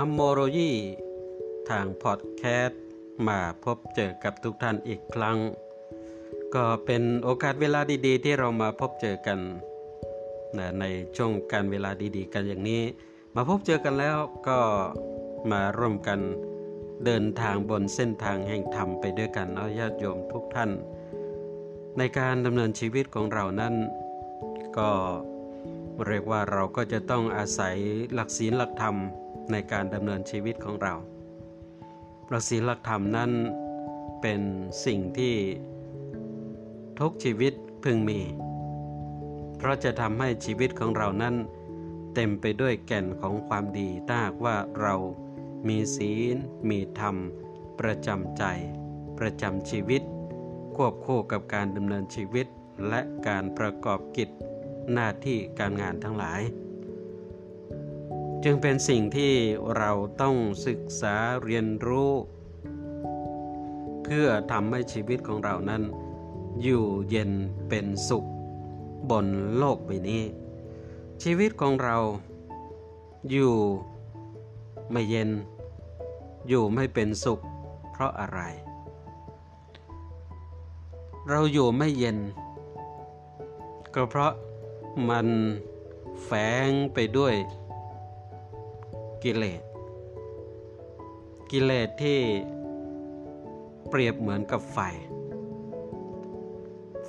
รมโมโลยีทางพอดแคสต์มาพบเจอกับทุกท่านอีกครั้ง ก็เป็นโอกาสเวลาดีๆ ที่เรามาพบเจอกันในช่วงการเวลาดีๆ กันอย่างนี้ มาพบเจอกันแล้วก็มาร่วมกันเดินทางบนเส้นทางแห่งธรรมไปด้วยกันเนาะญาติโยมทุกท่าน ในการดำเนินชีวิตของเรานั้น ก็เรียกว่าเราก็จะต้องอาศัยหลักศีลหลักธรรม ในการดำเนินชีวิตของเราหลักศีลหลักธรรมนั้นเป็นสิ่งที่ทุกชีวิตพึงมี เพราะจะทำให้ชีวิตของเรานั้น เต็มไปด้วยแก่นของความดีถ้าหากว่าเรามีศีล มีธรรม ประจำใจ ประจำชีวิต ควบคู่กับการดำเนินชีวิตและการประกอบกิจหน้าที่การงานทั้งหลาย จึงเป็นสิ่งที่เราต้องศึกษาเรียนรู้ เพื่อทำให้ชีวิตของเรานั้น อยู่เย็นเป็นสุข บนโลกใบนี้ ชีวิตของเราอยู่ไม่เย็น อยู่ไม่เป็นสุข เพราะอะไร เราอยู่ไม่เย็น ก็เพราะมันแฝงไปด้วย กิเลส กิเลสที่เปรียบเหมือนกับไฟ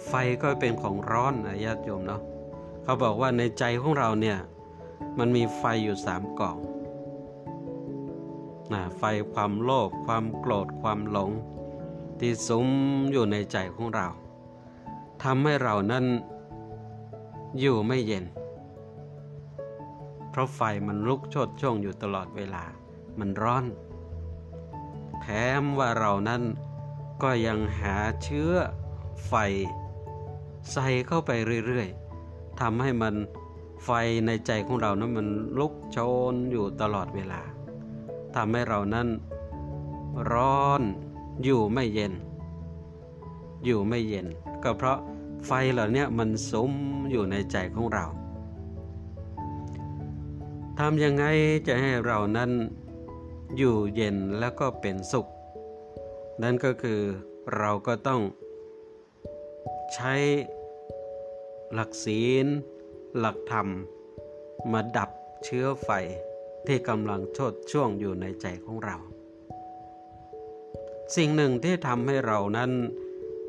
ไฟก็เป็นของร้อนนะญาติโยมเนาะเขาบอกว่าในใจของเราเนี่ย มันมีไฟอยู่สามกล่องนะไฟความโลภความโกรธความหลง ที่สุมอยู่ในใจของเราทำให้เรานั้นอยู่ไม่เย็น เพราะไฟมันลุกโชดช่วงอยู่ตลอดเวลา มันร้อน แถมว่าเรานั้นก็ยังหาเชื้อไฟ ใส่เข้าไปเรื่อยๆทำให้มันไฟในใจของเรานั้นมันลุกโชนอยู่ตลอดเวลาทำให้เรานั้นร้อนอยู่ไม่เย็น อยู่ไม่เย็น ก็เพราะไฟเหล่านี้มันสมอยู่ในใจของเรา ทำยังไงจะให้เรานั้นอยู่เย็นแล้วก็เป็นสุข นั่นก็คือเราก็ต้องใช้หลักศีล หลักธรรม มาดับเชื้อไฟที่กำลังโชดช่วงอยู่ในใจของเรา สิ่งหนึ่งที่ทำให้เรานั้น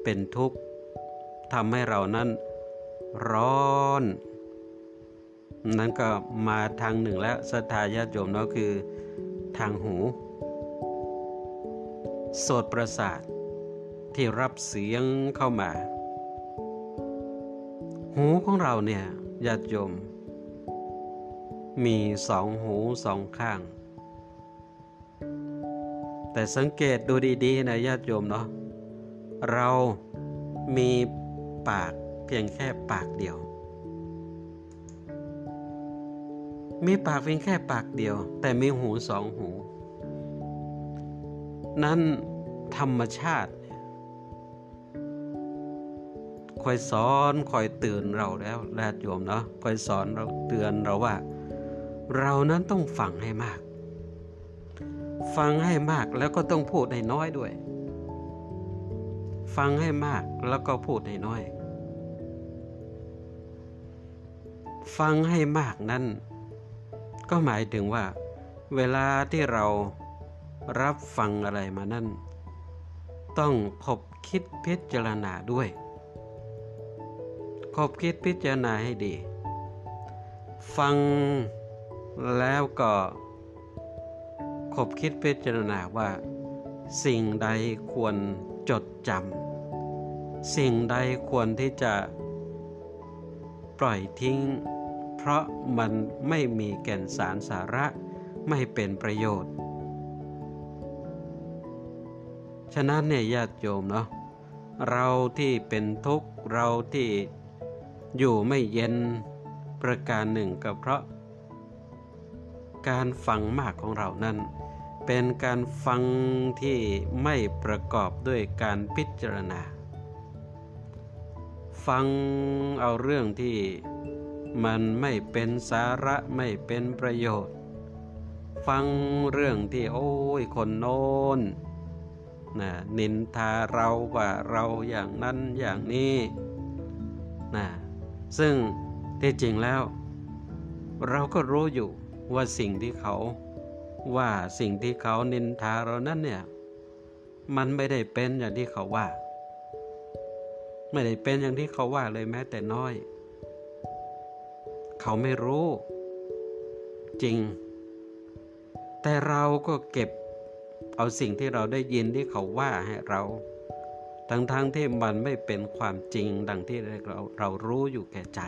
เป็นทุกข์ทำให้เรานั้นร้อน นั้นก็มาทางหนึ่งแล้วสทายาติโยมเนาะคือทางหูโสตประสาทที่รับเสียงเข้ามา หูของเราเนี่ยญาติโยม มีสองหูสองข้าง แต่สังเกตดูดีๆนะญาติโยมเนาะเรามีปากเพียงแค่ปากเดียว มีปากเพียงแค่ปากเดียว แต่มีหูสองหู นั้นธรรมชาติคอยสอนคอยเตือนเราแล้วแรดโยมเนาะคอยสอนเราเตือนเราว่า เรานั้นต้องฟังให้มาก ฟังให้มากแล้วก็ต้องพูดให้น้อยด้วย ฟังให้มากแล้วก็พูดให้น้อย ฟังให้มากนั้น ก็หมายถึงว่า เวลาที่เรารับฟังอะไรมานั้นต้องคบคิดพิจารณาด้วยคบคิดพิจารณาให้ดี ฟังแล้วก็คบคิดพิจารณาว่า สิ่งใดควรจดจำสิ่งใดควรที่จะปล่อยทิ้ง เพราะมันไม่มีแก่นสารสาระไม่เป็นประโยชน์ ฉะนั้นเนี่ยญาติโยมเนาะเราที่เป็นทุกข์เราที่อยู่ไม่เย็นประการหนึ่งก็เพราะ การฟังมากของเรานั้น เป็นการฟังที่ไม่ประกอบด้วยการพิจารณา ฟังเอาเรื่องที่ มันไม่เป็นสาระไม่เป็นประโยชน์ ฟังเรื่องที่โอ้ยคนโน้นนะนินทาเราว่าเราอย่างนั้นอย่างนี้นะซึ่งที่จริงแล้ว เราก็รู้อยู่ว่าสิ่งที่เขาว่าสิ่งที่เขานินทาเรานั้นเนี่ยมันไม่ได้เป็นอย่างที่เขาว่า ไม่ได้เป็นอย่างที่เขาว่าเลยแม้แต่น้อย เขาไม่รู้ จริง แต่เราก็เก็บเอาสิ่งที่เราได้ยินที่เขาว่าให้เราทั้งๆทที่มันไม่เป็นความจริงดังที่เราเรารู้อยู่แก่ใจ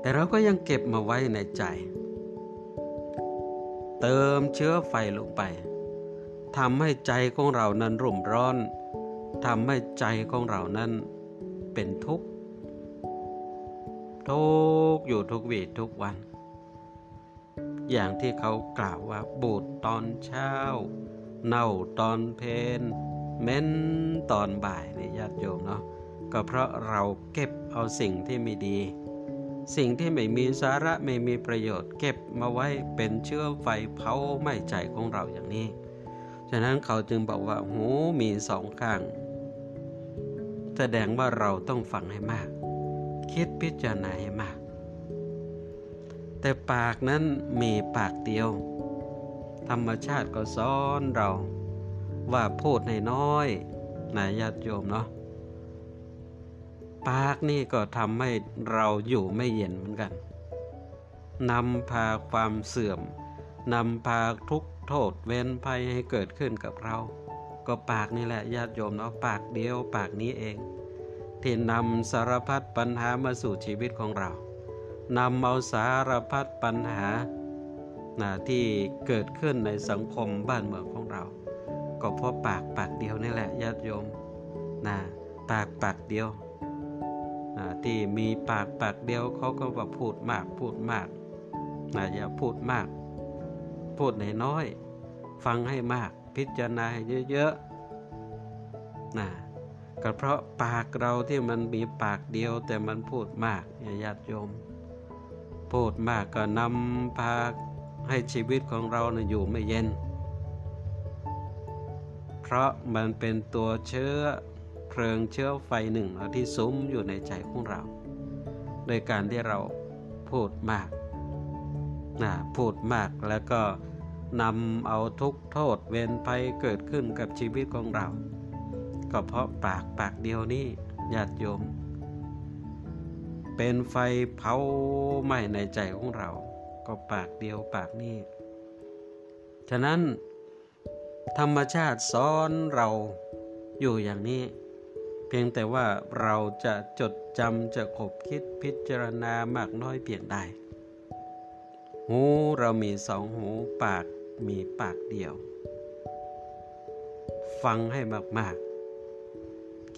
แต่เราก็ยังเก็บมาไว้ในใจ เติมเชื้อไฟลงไปทำให้ใจของเรานั้นรุ่มร้อนทำให้ใจของเรานั้นเป็นทุกข์ ทุกอยู่ทุกวีทุกวัน อย่างที่เขากล่าวว่าบูดตอนเช้า เน่าตอนเพนเม้นตอนบ่ายนี่ญาติโยมเนาะก็เพราะเราเก็บเอาสิ่งที่ไม่ดี สิ่งที่ไม่มีสาระไม่มีประโยชน์ เก็บมาไว้เป็นเชื้อไฟเผาไหม้ใจของเราอย่างนี้ ฉะนั้นเขาจึงบอกว่าหูมีสองข้าง แสดงว่าเราต้องฟังให้มาก คิดพิจารณาให้มาก แต่ปากนั้นมีปากเดียว ธรรมชาติก็สอนเราว่าพูดในน้อยนายญาติโยมเนาะปากนี่ก็ทำให้เราอยู่ไม่เย็นเหมือนกันนำพาความเสื่อมนำพาทุกโทษเว้นภัยให้เกิดขึ้นกับเรา ก็ปากนี่แหละญาติโยมเนาะปากเดียวปากนี้เอง ที่นำสารพัดปัญหามาสู่ชีวิตของเรานำเอาสารพัดปัญหานะที่เกิดขึ้นในสังคมบ้านเมืองของเรา ก็เพราะปากปากเดียวนี่แหละญาติโยมนะปากปากเดียวนะที่มีปากปากเดียวเขาก็ว่าพูดมากพูดมากนะอย่าพูดมาก พูดน้อยฟังให้มากพิจารณาให้เยอะๆนะ ก็เพราะปากเราที่มันมีปากเดียวแต่มันพูดมากญาติโยม พูดมากก็นำพาให้ชีวิตของเรานะอยู่ไม่เย็น เพราะมันเป็นตัวเชื้อเพลิงเชื้อไฟหนึ่งที่ซุ้มอยู่ในใจของเรา โดยการที่เราพูดมากนะพูดมากแล้วก็นำเอาทุกโทษเวรภัยเกิดขึ้นกับชีวิตของเรา ก็เพราะปากปากเดียวนี้ญาติโยม เป็นไฟเผาไหม้ในใจของเรา ก็ปากเดียวปากนี้ ฉะนั้น ธรรมชาติสอนเราอยู่อย่างนี้ เพียงแต่ว่าเราจะจดจำจะขบคิดพิจารณามากน้อยเพียงใด หูเรามีสองหูปากมีปากเดียว ฟังให้มาก ๆ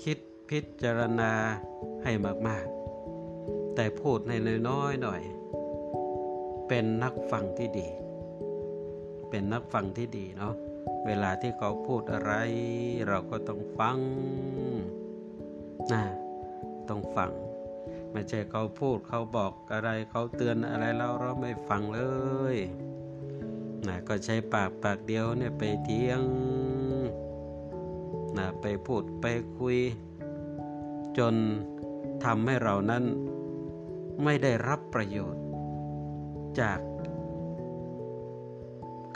คิดพิจารณาให้มากๆ แต่พูดในน้อยๆหน่อย เป็นนักฟังที่ดี เป็นนักฟังที่ดีเนาะเวลาที่เขาพูดอะไร เราก็ต้องฟังนะต้องฟังไม่ใช่เขาพูดเขาบอกอะไรเขาเตือนอะไรเราเราไม่ฟังเลยนะก็ใช้ปากปากเดียวเนี่ยไปเทียง นะไปพูดไปคุย จนทำให้เรานั้นไม่ได้รับประโยชน์ จาก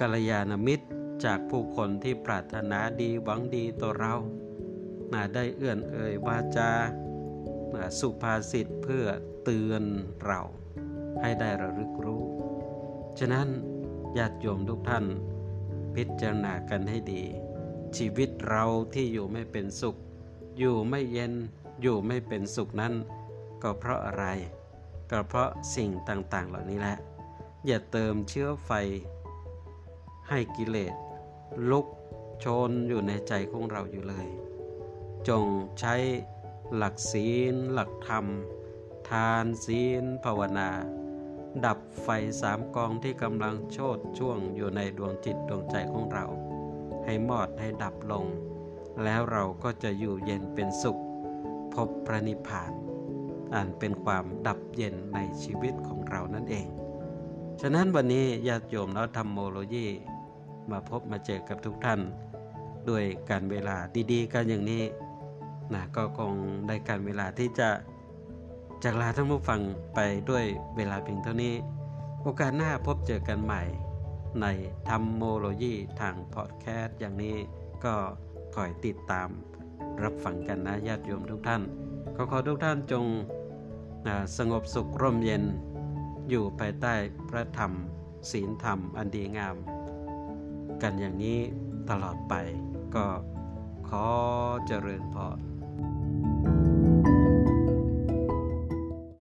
กัลยาณมิตรจากผู้คนที่ปรารถนาดีหวังดีต่อเรานะได้เอื้อนเอ่ยวาจาสุภาษิตเพื่อเตือนเราให้ได้ระลึกรู้ ฉะนั้นญาติโยมทุกท่านพิจารณากันให้ดี ชีวิตเราที่อยู่ไม่เป็นสุข อยู่ไม่เย็น อยู่ไม่เป็นสุขนั้น ก็เพราะอะไร ก็เพราะสิ่งต่างๆ เหล่านี้แหละ อย่าเติมเชื้อไฟ ให้กิเลสลุกโชนอยู่ในใจของเราอยู่เลย จงใช้หลักศีล หลักธรรม ทานศีล ภาวนา ดับไฟสามกองที่กำลังโชดช่วงอยู่ในดวงจิตดวงใจของเรา ให้มอดให้ดับลง แล้วเราก็จะอยู่เย็นเป็นสุข พบพระนิพพานอันเป็นความดับเย็นในชีวิตของเรานั่นเอง ฉะนั้นวันนี้ญาติโยมเนาะธรรมโมโลยีมาพบมาเจอกับทุกท่าน ด้วยการเวลาดีๆ กันอย่างนี้นะก็คงได้การเวลาที่จะจากลาท่านผู้ฟังไปด้วยเวลาเพียงเท่านี้ โอกาสหน้าพบเจอกันใหม่ ในธรรมโมโลยีทางพอดแคสต์อย่างนี้ก็คอยติดตามรับฟังกันนะญาติโยมทุกท่าน ขอขอทุกท่านจงสงบสุขร่มเย็น อยู่ภายใต้พระธรรม ศีลธรรมอันดีงาม กันอย่างนี้ตลอดไปก็ขอเจริญพร